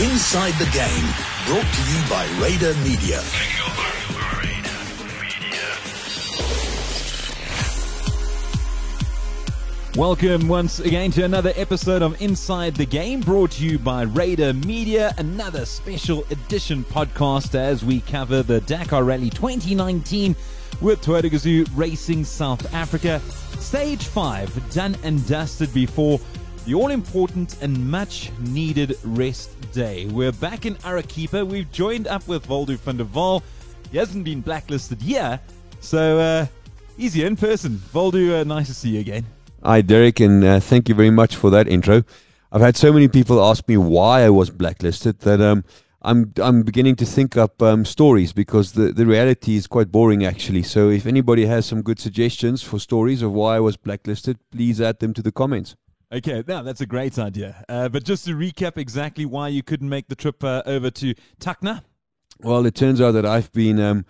Inside the Game, brought to you by Raider Media. Welcome once again to another episode of Inside the Game, brought to you by Raider Media, another special edition podcast as we cover the Dakar Rally 2019 with Toyota Gazoo Racing South Africa. Stage 5 done and dusted before the all important and much needed rest day. We're back in Arequipa. We've joined up with Waldo van der Wal. He hasn't been blacklisted yet, so uh, he's here in person. Waldo, uh, nice to see you again. Hi, Derek, and uh, thank you very much for that intro. I've had so many people ask me why I was blacklisted that um, I'm I'm beginning to think up um, stories because the, the reality is quite boring actually. So if anybody has some good suggestions for stories of why I was blacklisted, please add them to the comments. Okay, now that's a great idea. Uh, but just to recap exactly why you couldn't make the trip uh, over to Tacna. Well, it turns out that I've been um,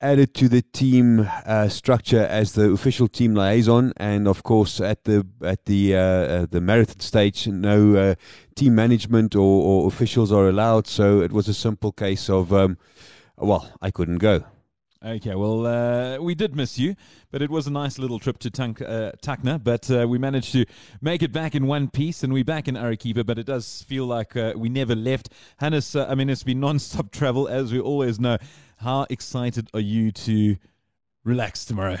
added to the team uh, structure as the official team liaison, and of course at the at the uh, uh, the marathon stage, no uh, team management or, or, officials are allowed. So it was a simple case of, um, well, I couldn't go. Okay, well, uh, we did miss you, but it was a nice little trip to Tank, uh, Tacna. But uh, we managed to make it back in one piece, and we're back in Arequipa. But it does feel like uh, we never left. Hannes, uh, I mean, it's been non-stop travel, as we always know. How excited are you to relax tomorrow?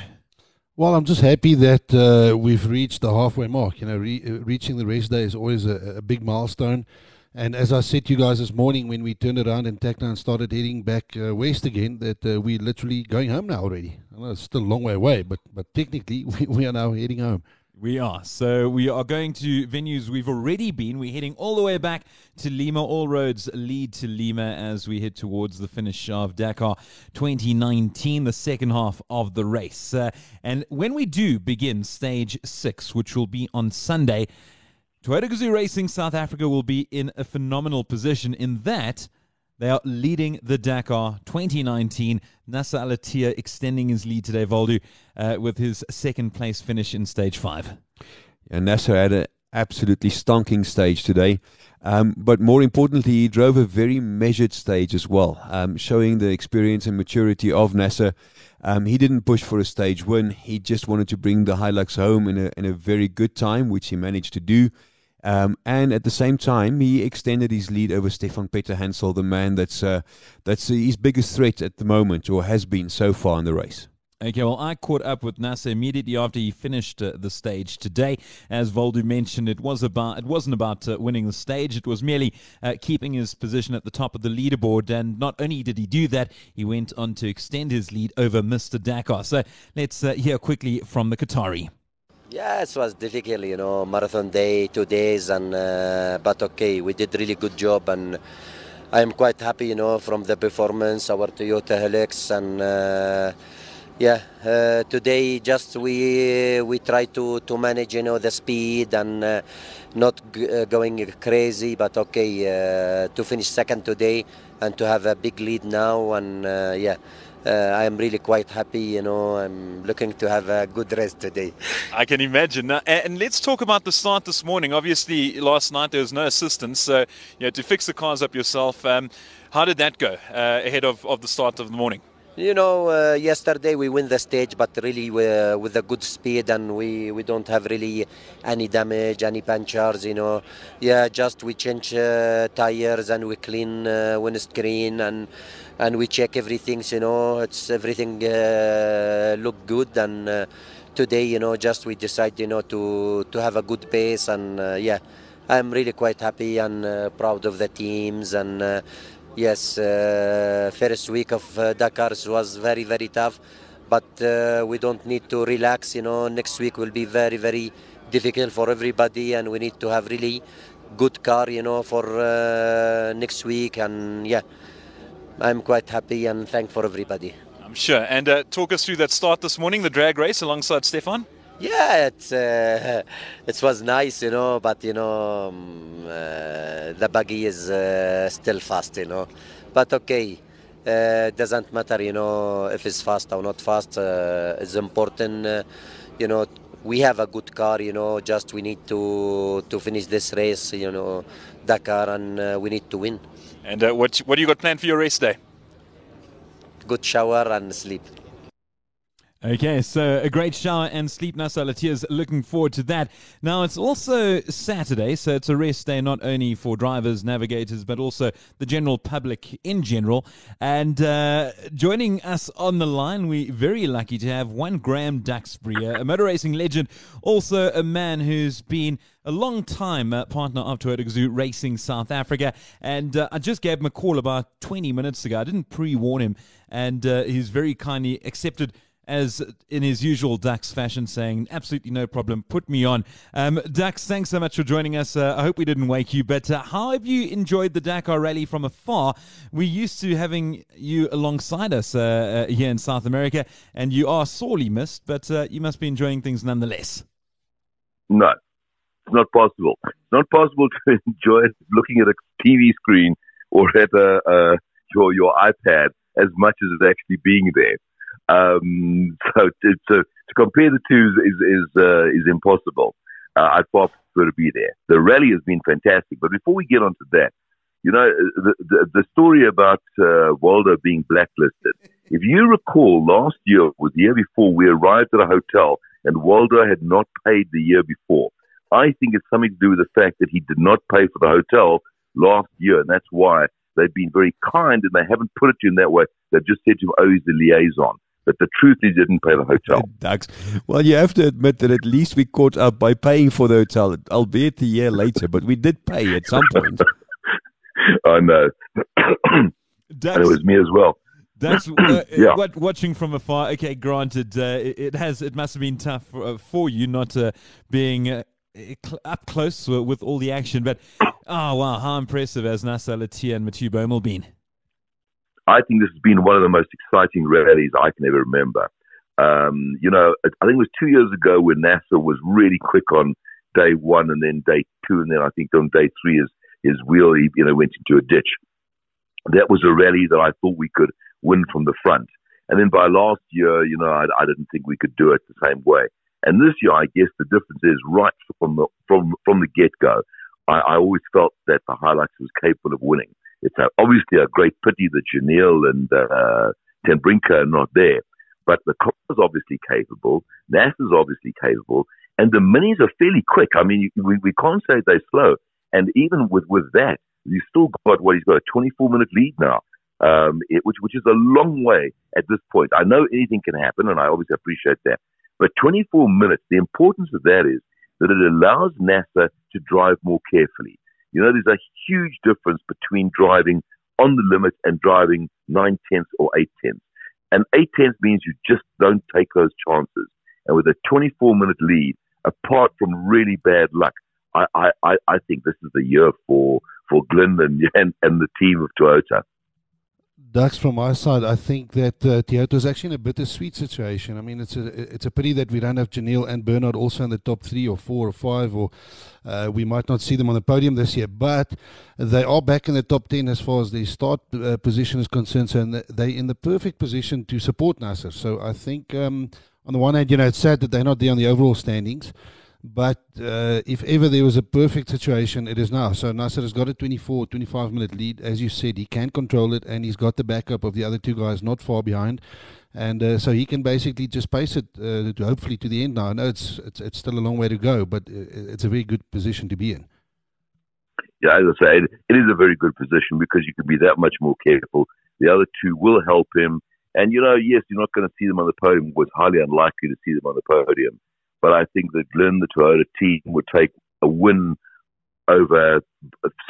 Well, I'm just happy that uh, we've reached the halfway mark. You know, re- reaching the race day is always a, a big milestone. And as I said to you guys this morning when we turned around in Tacna and started heading back uh, west again, that uh, we're literally going home now already. I know it's still a long way away, but, but technically we, we are now heading home. We are. So we are going to venues we've already been. We're heading all the way back to Lima. All roads lead to Lima as we head towards the finish of Dakar 2019, the second half of the race. Uh, and when we do begin stage six, which will be on Sunday, Toyota Gazoo Racing South Africa will be in a phenomenal position in that they are leading the Dakar 2019. Nasser Al-Attiyah extending his lead today, Waldo, uh, with his second place finish in stage five. And Nasser had an absolutely stonking stage today. Um, but more importantly, he drove a very measured stage as well, um, showing the experience and maturity of Nasser. Um, he didn't push for a stage win. He just wanted to bring the Hilux home in a, in a very good time, which he managed to do. Um, and at the same time, he extended his lead over Stéphane Peterhansel, the man that's uh, that's his biggest threat at the moment, or has been so far in the race. Okay, well, I caught up with Nasser immediately after he finished uh, the stage today. As Waldo mentioned, it was about it wasn't about uh, winning the stage; it was merely uh, keeping his position at the top of the leaderboard. And not only did he do that, he went on to extend his lead over Mr. Dakar. So let's uh, hear quickly from the Qatari. Yeah, it was difficult, you know, marathon day, two days, and uh, but okay, we did really good job, and I am quite happy, you know, from the performance, our Toyota Hilux, and uh, yeah, uh, today just we we try to to manage, you know, the speed and uh, not uh, going crazy, but okay, uh, to finish second today and to have a big lead now, and yeah uh, I am really quite happy. You know, I'm looking to have a good rest today. I can imagine. Now, and let's talk about the start this morning. Obviously, last night there was no assistance, so you had to fix the cars up yourself. Um, how did that go uh, ahead of, of the start of the morning? You know, uh, yesterday we win the stage, but really with a good speed, and we, we don't have really any damage, any punctures. You know, yeah, just we change uh, tires and we clean uh, windscreen and and we check everything. You know, it's everything uh, look good and. Uh, today, you know, just we decide, you know, to to have a good pace, and uh, yeah, I'm really quite happy and proud of the teams and Yes, uh, first week of uh, Dakar was very, very tough, but uh, we don't need to relax. You know, next week will be very, very difficult for everybody, and we need to have really good car. You know, for uh, next week, and yeah, I'm quite happy and thank for everybody. I'm sure. And uh, talk us through that start this morning, the drag race alongside Stéphane. Yeah, it uh, it was nice, you know, but you know um, uh, the buggy is uh, still fast, you know, but okay. Uh, it doesn't matter, you know, if it's fast or not fast. Uh, it's important, uh, you know, we have a good car, you know. Just we need to to finish this race, you know, Dakar, and uh, we need to win. And uh, what what do you got planned for your race day? Good shower and sleep. Okay, so a great shower and sleep. Nasser Al-Attiyah's looking forward to that. Now, it's also Saturday, so it's a rest day not only for drivers, navigators, but also the general public in general. And uh, joining us on the line, we're very lucky to have one Graham Duxbury, a motor racing legend, also a man who's been a long time uh, partner of Toyota Gazoo Racing South Africa. And uh, I just gave him a call about 20 minutes ago. I didn't pre warn him, and uh, he's very kindly accepted as in his usual Dux fashion, saying, absolutely no problem, put me on. Um, Dux, thanks so much for joining us. Uh, I hope we didn't wake you, but uh, how have you enjoyed the Dakar Rally from afar? We're used to having you alongside us uh, uh here in South America, and you are sorely missed, but uh, you must be enjoying things nonetheless. No, it's not possible. It's not possible to enjoy looking at a TV screen or at a, your, your iPad as much as actually being there. Um, so to, to, compare the two is is uh, is impossible. Uh, I'd far prefer to be there. The rally has been fantastic, but before we get onto that, you know the the, the story about uh, Waldo being blacklisted. If you recall, last year was the year before, we arrived at a hotel and Waldo had not paid the year before. I think it's something to do with the fact that he did not pay for the hotel last year, and that's why they've been very kind and they haven't put it to in that way. They've just said you him, "Oh, the liaison." But the truth is, he didn't pay the hotel. Dux. Well, you have to admit that at least we caught up by paying for the hotel, albeit a year later, but we did pay at some point. I know. And it was me as well. That's uh, yeah. What, watching from afar. Okay, granted, uh, it, it, has. It must have been tough for, uh, for you not uh, being uh, up close with all the action. But oh wow, how impressive has Nasser Al-Attiyah and Mathieu Baumel been? I think this has been one of the most exciting rallies I can ever remember. Um, you know, I think it was two years ago when Nasser was really quick on day one and then day two, and then I think on day three his his wheel he, you know went into a ditch. That was a rally that I thought we could win from the front. And then by last year, you know, I, I didn't think we could do it the same way. And this year, I guess the difference is right from the from from the get go. I, I always felt that the Hilux was capable of winning. It's obviously a great pity that Giniel and uh, Ten Brinke are not there. But the car is obviously capable. Nasser is obviously capable. And the minis are fairly quick. I mean, we, we can't say they're slow. And even with, with that, you still got what he's got a 24 minute lead now, um, it, which, which is a long way at this point. I know anything can happen, and I obviously appreciate that. But 24 minutes, the importance of that is that it allows Nasser to drive more carefully. You know, there's a huge difference between driving on the limit and driving nine tenths or eight tenths. And eight tenths means you just don't take those chances. And with a 24 minute lead, apart from really bad luck, I, I, I think this is the year for, for Glyn and, and, and the team of Toyota. Dux, from my side, I think that uh, Toyota is actually in a bittersweet situation. I mean, it's a it's a pity that we don't have Giniel and Bernard also in the top three or four or five, or uh, we might not see them on the podium this year. But they are back in the top ten as far as the start uh, position is concerned, so they're in the perfect position to support Nasser. So I think, um, on the one hand, you know, it's sad that they're not there on the overall standings. But uh, if ever there was a perfect situation, it is now. So Nasser has got a 24, 25 minute lead. As you said, he can control it, and he's got the backup of the other two guys not far behind. And uh, so he can basically just pace it uh, to hopefully to the end now. I know it's, it's, it's still a long way to go, but uh, it's a very good position to be in. Yeah, as I say, it, is a very good position because you can be that much more careful. The other two will help him. And, you know, yes, you're not going to see them on the podium. It was highly unlikely to see them on the podium. But I think that Glyn, the Toyota team, would take a win over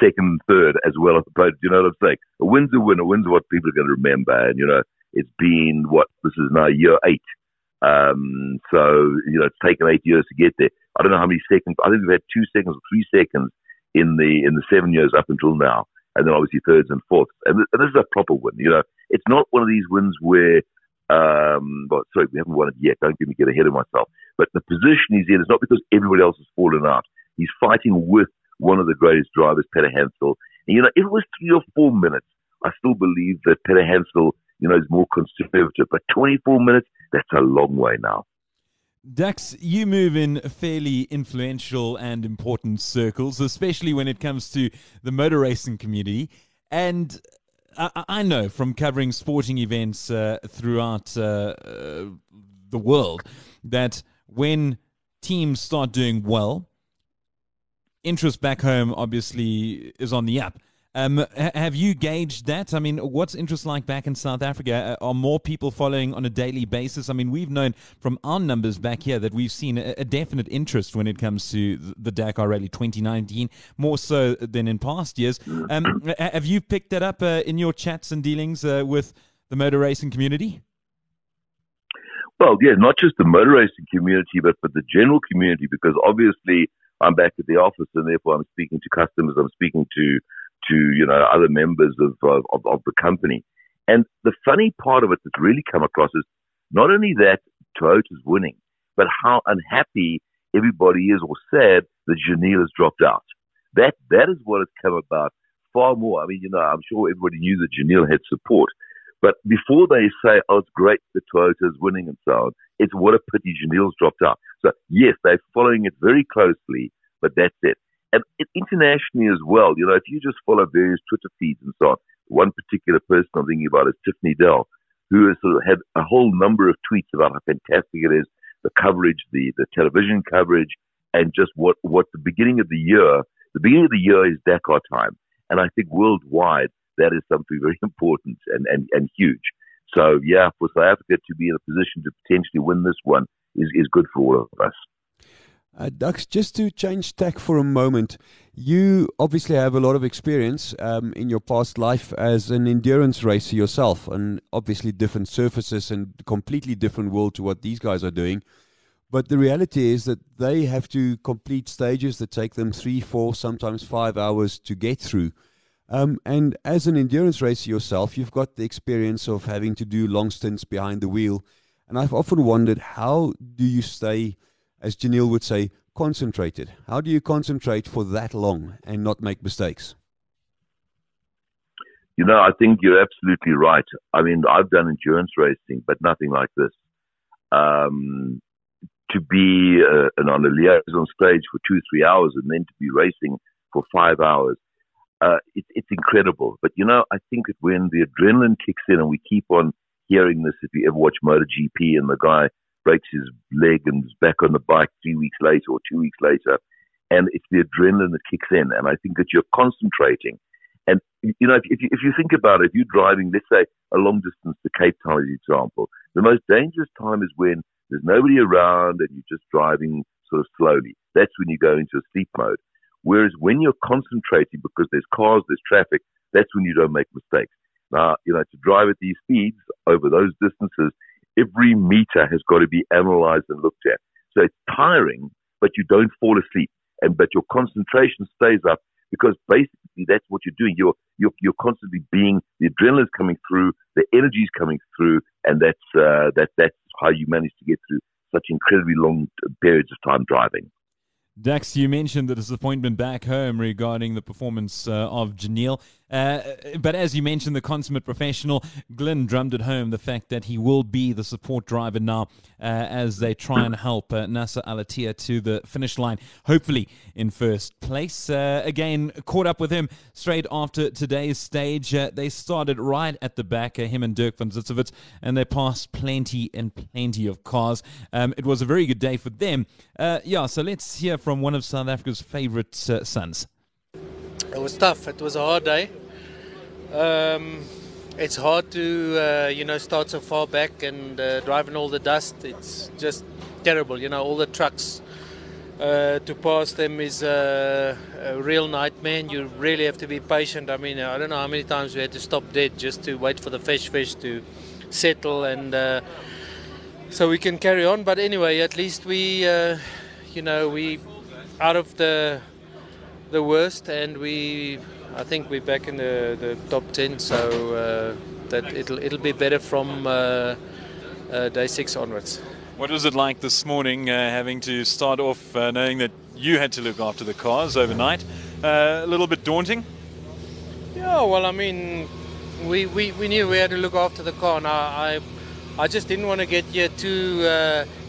second, third, as well as the podium. You know what I'm saying? A win's a win. A win's what people are going to remember. And, you know, it's been what this is now year eight. Um, so, you know, it's taken eight years to get there. I don't know how many seconds. I think we've had two seconds or three seconds in the in the seven years up until now, and then obviously thirds and fourths. And, and this is a proper win. You know, it's not one of these wins where um, sorry, we haven't won it yet. Don't get me get ahead of myself. But the position he's in is not because everybody else has fallen out. He's fighting with one of the greatest drivers, Peterhansel. And, you know, if it was three or four minutes, I still believe that Peterhansel, you know, is more conservative. But 24 minutes, that's a long way now. Dux, you move in fairly influential and important circles, especially when it comes to the motor racing community. And I, I know from covering sporting events uh, throughout uh, uh, the world that when teams start doing well, interest back home obviously is on the up. Um, have you gauged that? I mean, what's interest like back in South Africa? Uh, are more people following on a daily basis? I mean, we've known from our numbers back here that we've seen a, definite interest when it comes to the Dakar Rally 2019, more so than in past years. Um, have you picked that up uh, in your chats and dealings uh, with the motor racing community? Well, yeah, not just the motor racing community, but for the general community, because obviously I'm back at the office and therefore I'm speaking to customers, I'm speaking to to you know other members of, of, of the company. And the funny part of it that's really come across is not only that Toyota's winning, but how unhappy everybody is or sad that Giniel has dropped out. That that is what has come about far more. I mean, you know, I'm sure everybody knew that Giniel had support, but before they say, "Oh, it's great that Toyota is winning" and so on, it's what a pity Giniel's dropped out. So yes, they're following it very closely, but that's it and internationally as well. You know, if you just follow various Twitter feeds and so on, one particular person I'm thinking about is Tiffany Dell, who has sort of had a whole number of tweets about how fantastic it is, the coverage, the the television coverage, and just what what the beginning of the year, the beginning of the year is Dakar time, and I think worldwide that is something very important and and and huge. So yeah, for South Africa to be in a position to potentially win this one is is good for all of us. Uh, Dux, just to change tack for a moment, you obviously have a lot of experience um, in your past life as an endurance racer yourself, and obviously different surfaces and completely different world to what these guys are doing. But the reality is that they have to complete stages that take them three, four, sometimes five hours to get through. Um, and as an endurance racer yourself, you've got the experience of having to do long stints behind the wheel. And I've often wondered how do you stay as Giniel would say, concentrated. How do you concentrate for that long and not make mistakes? You know, I think you're absolutely right. I mean, I've done endurance racing, but nothing like this. Um, to be uh, on a liaison stage for two, three hours and then to be racing for five hours, uh, it, it's incredible. But, you know, I think that when the adrenaline kicks in and we keep on hearing this, if you ever watch MotoGP and the guy breaks his leg and is back on the bike three weeks later or two weeks later. And it's the adrenaline that kicks in. And I think that you're concentrating. And, you know, if, if, you, if you think about it, if you're driving, let's say, a long distance to Cape Town, as an example, the most dangerous time is when there's nobody around and you're just driving sort of slowly. That's when you go into a sleep mode. Whereas when you're concentrating because there's cars, there's traffic, that's when you don't make mistakes. Now, you know, to drive at these speeds over those distances every meter has got to be analyzed and looked at. So it's tiring, but you don't fall asleep, and but your concentration stays up because basically that's what you're doing. You're you're, you're constantly being the adrenaline's coming through, the energy's coming through, and that's uh, that that's how you manage to get through such incredibly long periods of time driving. Dux, you mentioned the disappointment back home regarding the performance uh, of Giniel. Uh, but as you mentioned, the consummate professional, Glenn drummed at home the fact that he will be the support driver now uh, as they try and help uh, Nasser Al-Attiyah to the finish line, hopefully in first place. Uh, again, caught up with him straight after today's stage. Uh, they started right at the back, him and Dirk von Zitzewitz, and they passed plenty and plenty of cars. Um, it was a very good day for them. yeah, so let's hear from one of South Africa's favorite sons. It was tough. It was a hard day. Um, it's hard to uh, you know start so far back and uh, driving all the dust. It's just terrible. You know all the trucks. Uh, to pass them is a, a, real nightmare. You really have to be patient. I mean, I don't know how many times we had to stop dead just to wait for the fesh fesh to settle and uh, so we can carry on. But anyway, at least we, uh, you know, we out of the the worst, and we I think we're back in the, the top ten, so uh, that it'll it'll be better from uh, uh, day six onwards. What was it like this morning, uh, having to start off uh, knowing that you had to look after the cars overnight? Uh, a little bit daunting. Yeah, well, I mean, we, we, we knew we had to look after the car, and I I, I just didn't want to get here too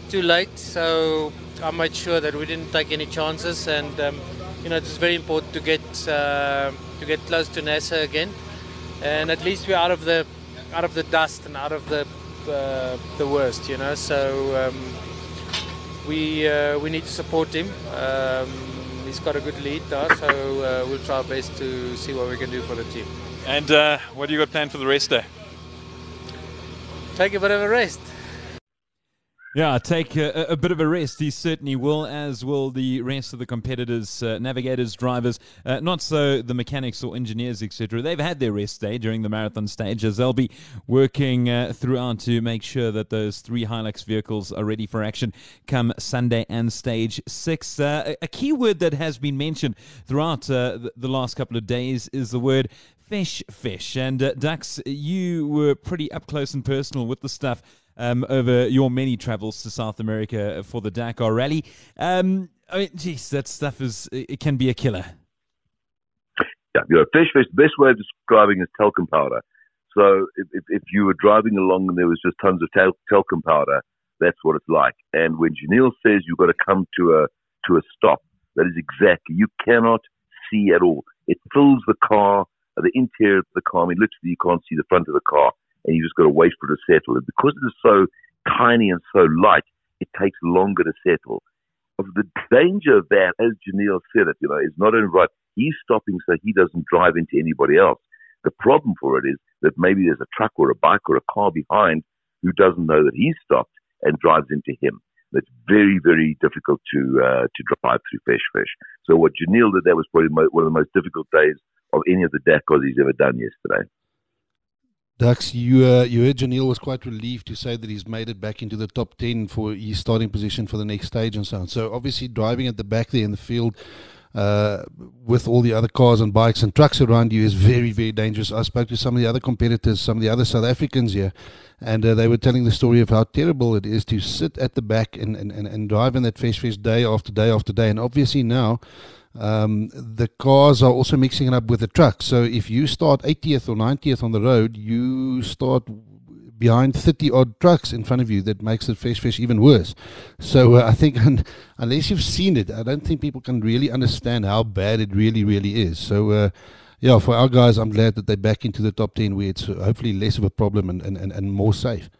too late, so I made sure that we didn't take any chances, and um, you know it's very important to get uh, to get close to Nasser again, and at least we're out of the out of the dust and out of the uh, the worst, you know. So um, we uh, we need to support him. Um, he's got a good lead now, so uh, we'll try our best to see what we can do for the team. And uh, what do you got planned for the rest day? Take a bit of a rest. Yeah, take a, a, bit of a rest. He certainly will, as will the rest of the competitors, uh, navigators, drivers. Uh, not so the mechanics or engineers, etc. They've had their rest day during the marathon stage, as they'll be working uh, throughout to make sure that those three Hilux vehicles are ready for action come Sunday and stage six. Uh, a key word that has been mentioned throughout uh, the, the last couple of days is the word fesh fesh. And uh, Dux, you were pretty up close and personal with the stuff um, over your many travels to South America for the Dakar Rally. Um, I mean, geez, that stuff is it can be a killer. Yeah, you know, fesh fesh. The best way of describing is talcum powder. So if, if, if, you were driving along and there was just tons of tal- talcum powder, that's what it's like. And when Giniel says you've got to come to a to a stop, that is exactly. You cannot see at all. It fills the car, the interior of the car. I mean, literally, you can't see the front of the car and you just got to wait for it to settle. And because it is so tiny and so light, it takes longer to settle. Of the danger of that, as Giniel said it, you know, is not only right, he's stopping so he doesn't drive into anybody else. The problem for it is that maybe there's a truck or a bike or a car behind who doesn't know that he's stopped and drives into him. That's very, very difficult to uh, to drive through Fesh Fesh. So what Giniel did, that was probably one of the most difficult days of any of the Dakars he's ever done yesterday. Dux, you uh, you heard Giniel was quite relieved to say that he's made it back into the top ten for his starting position for the next stage and so on. So obviously driving at the back there in the field uh, with all the other cars and bikes and trucks around you is very very dangerous. I spoke to some of the other competitors, some of the other South Africans here, and uh, they were telling the story of how terrible it is to sit at the back and and, and, and drive in that fesh fesh day after day after day. And obviously now um, the cars are also mixing it up with the trucks. So if you start 80th or 90th on the road, you start behind 30 odd trucks in front of you that makes the fesh fesh even worse. So uh, I think un- unless you've seen it, I don't think people can really understand how bad it really, really is. So, uh, yeah, for our guys, I'm glad that they're back into the top 10 where it's hopefully less of a problem and, and, and, and more safe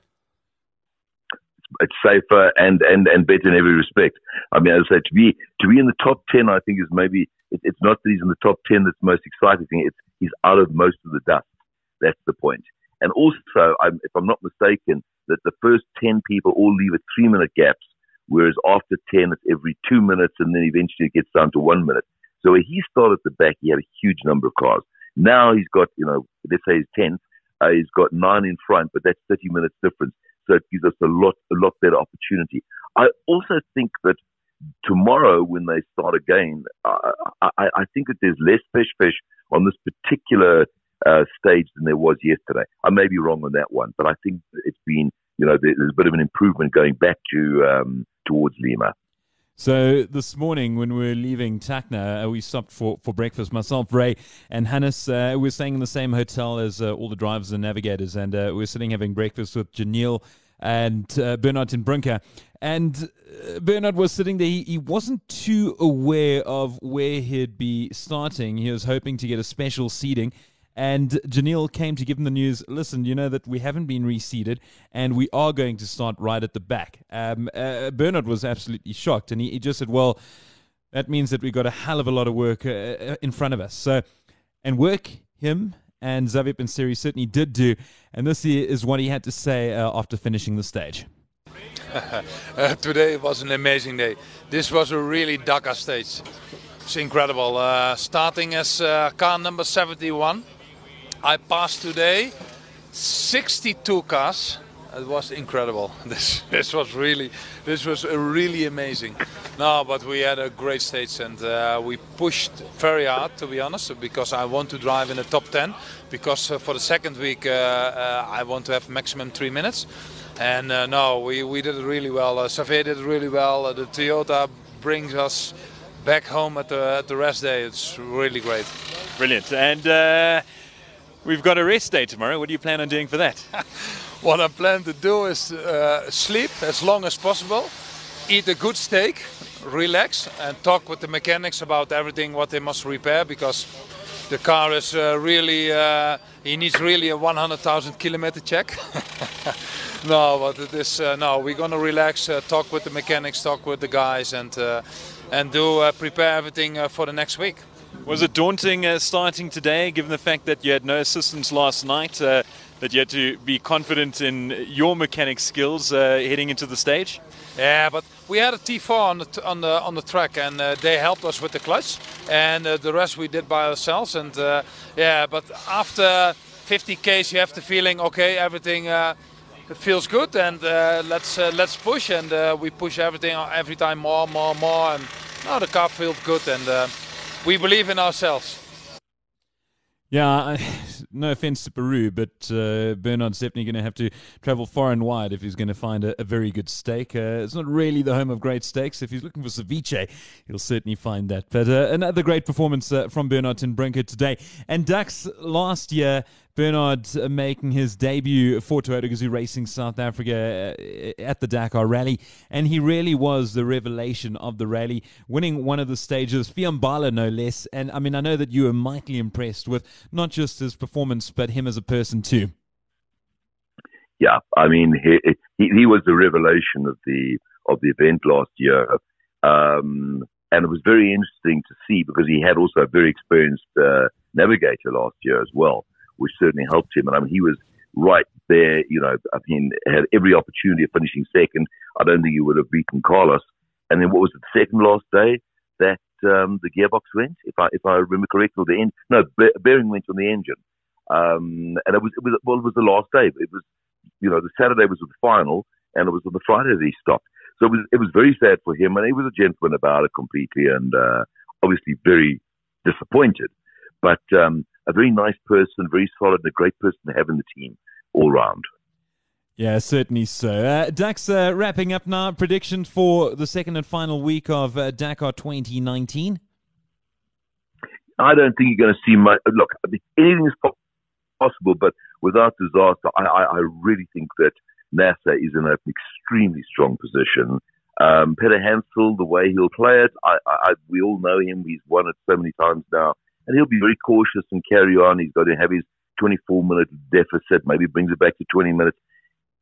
it's safer and, and, and better in every respect. I mean, as I say, to be to be in the top ten, I think is maybe it, it's not that he's in the top ten that's the most exciting thing. It's he's out of most of the dust. That's the point. And also, I'm, if I'm not mistaken, that the first ten people all leave at three minute gaps, whereas after ten it's every two minutes, and then eventually it gets down to one minute. So when he started at the back, he had a huge number of cars. Now he's got, you know, let's say he's tenth. Uh, he's got nine in front, but that's 30 minutes difference. So it gives us a lot, a lot better opportunity. I also think that tomorrow when they start again, I, I, I think that there's less fesh fesh on this particular uh, stage than there was yesterday. I may be wrong on that one, but I think it's been, you know, there's a bit of an improvement going back to um, towards Lima. So this morning, when we were leaving Tacna, uh, we stopped for, for breakfast. Myself, Ray, and Hannes, uh, we were staying in the same hotel as uh, all the drivers and navigators, and uh, we were sitting having breakfast with Giniel and uh, Bernard and Brinke. And uh, Bernard was sitting there. He, he wasn't too aware of where he'd be starting. He was hoping to get a special seating. And Giniel came to give him the news listen, you know that we haven't been reseeded and we are going to start right at the back. Um, uh, Bernard was absolutely shocked and he, he, just said, well, that means that we've got a hell of a lot of work uh, uh in front of us. So, and work him and Xavier Panseri certainly did do. And this is what he had to say uh, after finishing the stage. uh, today was an amazing day. This was a really Dakar stage. It's incredible. Uh, starting as uh, car number 71, I passed today 62 cars. It was incredible. This this was really this was really amazing. No, but we had a great stage and uh, we pushed very hard to be honest because I want to drive in the top 10 because uh, for the second week uh, uh I want to have maximum three minutes. And uh, no, we, we did it really well. Uh, Xavier did it really well. the Toyota brings us back home at the at the rest day. It's really great. Brilliant. And uh, we've got a rest day tomorrow. What do you plan on doing for that? what I plan to do is uh, sleep as long as possible eat a good steak, relax, and talk with the mechanics about everything what they must repair because the car is uh, really uh, he needs really a 100,000 kilometer check. no, but it is uh, no. We're gonna relax, uh, talk with the mechanics, talk with the guys, and uh, and do uh, prepare everything for the next week. Was it daunting starting today, given the fact that you had no assistance last night? that you had to be confident in your mechanic skills heading into the stage. Yeah, but we had a T4 on the on the on the track, and uh, they helped us with the clutch, and uh, the rest we did by ourselves. And uh, yeah, but after 50 k's, you have the feeling, okay, everything uh, feels good, and uh, let's uh, let's push, and we push everything every time more, more, more, and now the car feels good, and we believe in ourselves. Yeah, no offense to Peru, but uh, Bernard's definitely going to have to travel far and wide if he's going to find a, a very good steak. Uh, it's not really the home of great steaks. If he's looking for ceviche, he'll certainly find that. But uh, another great performance uh, from Bernard ten Brinke today. And Dux last year Bernard uh, making his debut for Toyota Gazoo Racing South Africa uh, at the Dakar Rally, and he really was the revelation of the rally, winning one of the stages, Fiambala no less. And I mean, I know that you were mightily impressed with not just his performance, but him as a person too. Yeah, I mean, he he, he was the revelation of the of the event last year. Um, and it was very interesting to see because he had also a very experienced uh, navigator last year as well which certainly helped him. And I mean, he was right there, you know, I mean, had every opportunity of finishing second. I don't think he would have beaten Carlos. And then what was it, the second last day that um, the gearbox went, if I if I remember correctly, the end, no, bearing went on the engine. Um, and it was, it was, well, it was the last day. It was, you know, the Saturday was the final, and it was on the Friday that he stopped. So it was, it was very sad for him, and he was a gentleman about it completely, and uh, obviously very disappointed. But um, a very nice person, very solid, and a great person to have in the team all round. Yeah, certainly so. Uh, Dux, uh, wrapping up now. Prediction for the second and final week of uh, Dakar 2019? I don't think you're going to see much. Look, anything is possible, but without disaster, I, I, I really think that Nasser is in an extremely strong position. Um, Peterhansel, the way he'll play it, I, I, we all know him. He's won it so many times now and he'll be very cautious and carry on. He's got to have his 24 minute deficit, maybe brings it back to 20 minutes,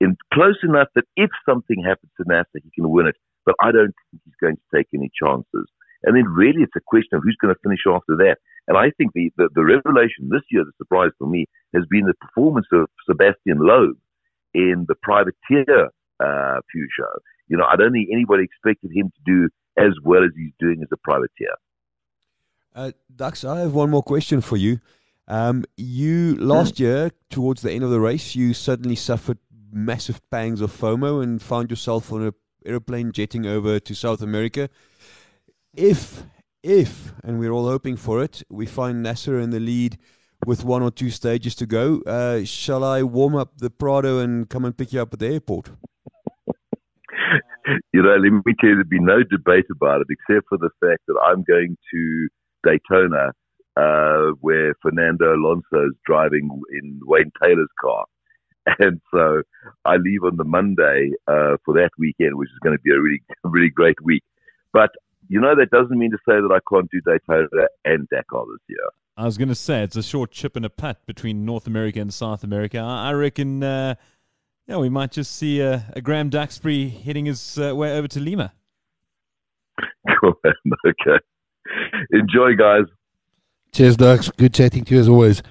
in close enough that if something happens to Nasser, he can win it. But I don't think he's going to take any chances. And then really it's a question of who's going to finish after that. And I think the, the, the revelation this year, the surprise for me, has been the performance of Sébastien Loeb in the privateer uh, Peugeot. You know, I don't think anybody expected him to do as well as he's doing as a privateer. Uh, Dux, I have one more question for you. Um, you last year, towards the end of the race, you suddenly suffered massive pangs of FOMO and found yourself on an aeroplane jetting over to South America. If, if, and we're all hoping for it, we find Nasser in the lead with one or two stages to go, uh, shall I warm up the Prado and come and pick you up at the airport? you know, let me tell you, there'd be no debate about it, except for the fact that I'm going to Daytona, uh, where Fernando Alonso is driving in Wayne Taylor's car. And so I leave on the Monday uh, for that weekend, which is going to be a really, really great week. But you know, that doesn't mean to say that I can't do Daytona and Dakar this year. I was going to say it's a short chip and a putt between North America and South America. I reckon, uh, yeah, we might just see a, a Graham Duxbury heading his uh, way over to Lima. Okay. Enjoy, guys. Cheers, Dux. Good chatting to you as always.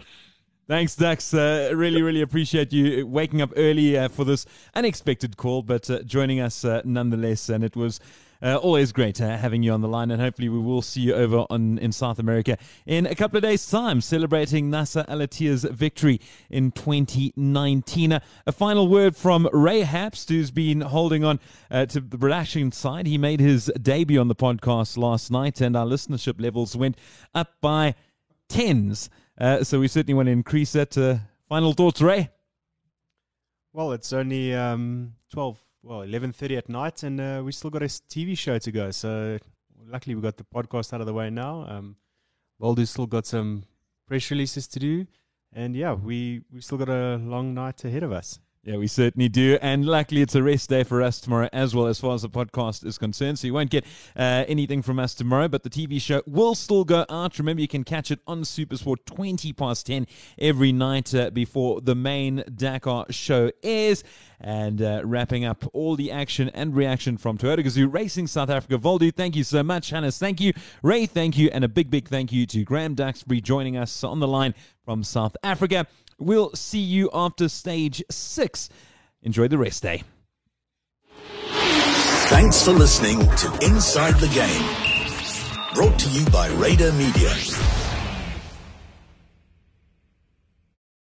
Thanks, Dux. Uh, really, really appreciate you waking up early uh, for this unexpected call, but uh, joining us uh, nonetheless. And it was uh, always great uh, having you on the line, and hopefully we will see you over on in South America in a couple of days' time, celebrating Nasser Al-Attiyah's victory in 2019. Uh, a final word from Ray Hapst, who's been holding on uh, to the production side. He made his debut on the podcast last night, and our listenership levels went up by tens. Uh, so we certainly want to increase that. Uh, final thoughts, Ray? Well, it's only um, 12 well, eleven thirty at night, and uh, we still got a TV show to go. So luckily, we got the podcast out of the way now. Um, Waldo's still got some press releases to do, and yeah, we we still got a long night ahead of us. Yeah, we certainly do. And luckily, it's a rest day for us tomorrow as well, as far as the podcast is concerned. So you won't get uh, anything from us tomorrow, but the TV show will still go out. Remember, you can catch it on Supersport 20 past 10 every night uh, before the main Dakar show airs. And uh, wrapping up all the action and reaction from Toyota Gazoo Racing South Africa. Waldo, thank you so much. Hannes, thank you. Ray, thank you. And a big, big thank you to Graham Duxbury joining us on the line from South Africa. We'll see you after stage six. Enjoy the rest day. Thanks for listening to Inside the Game. Brought to you by Radar Media.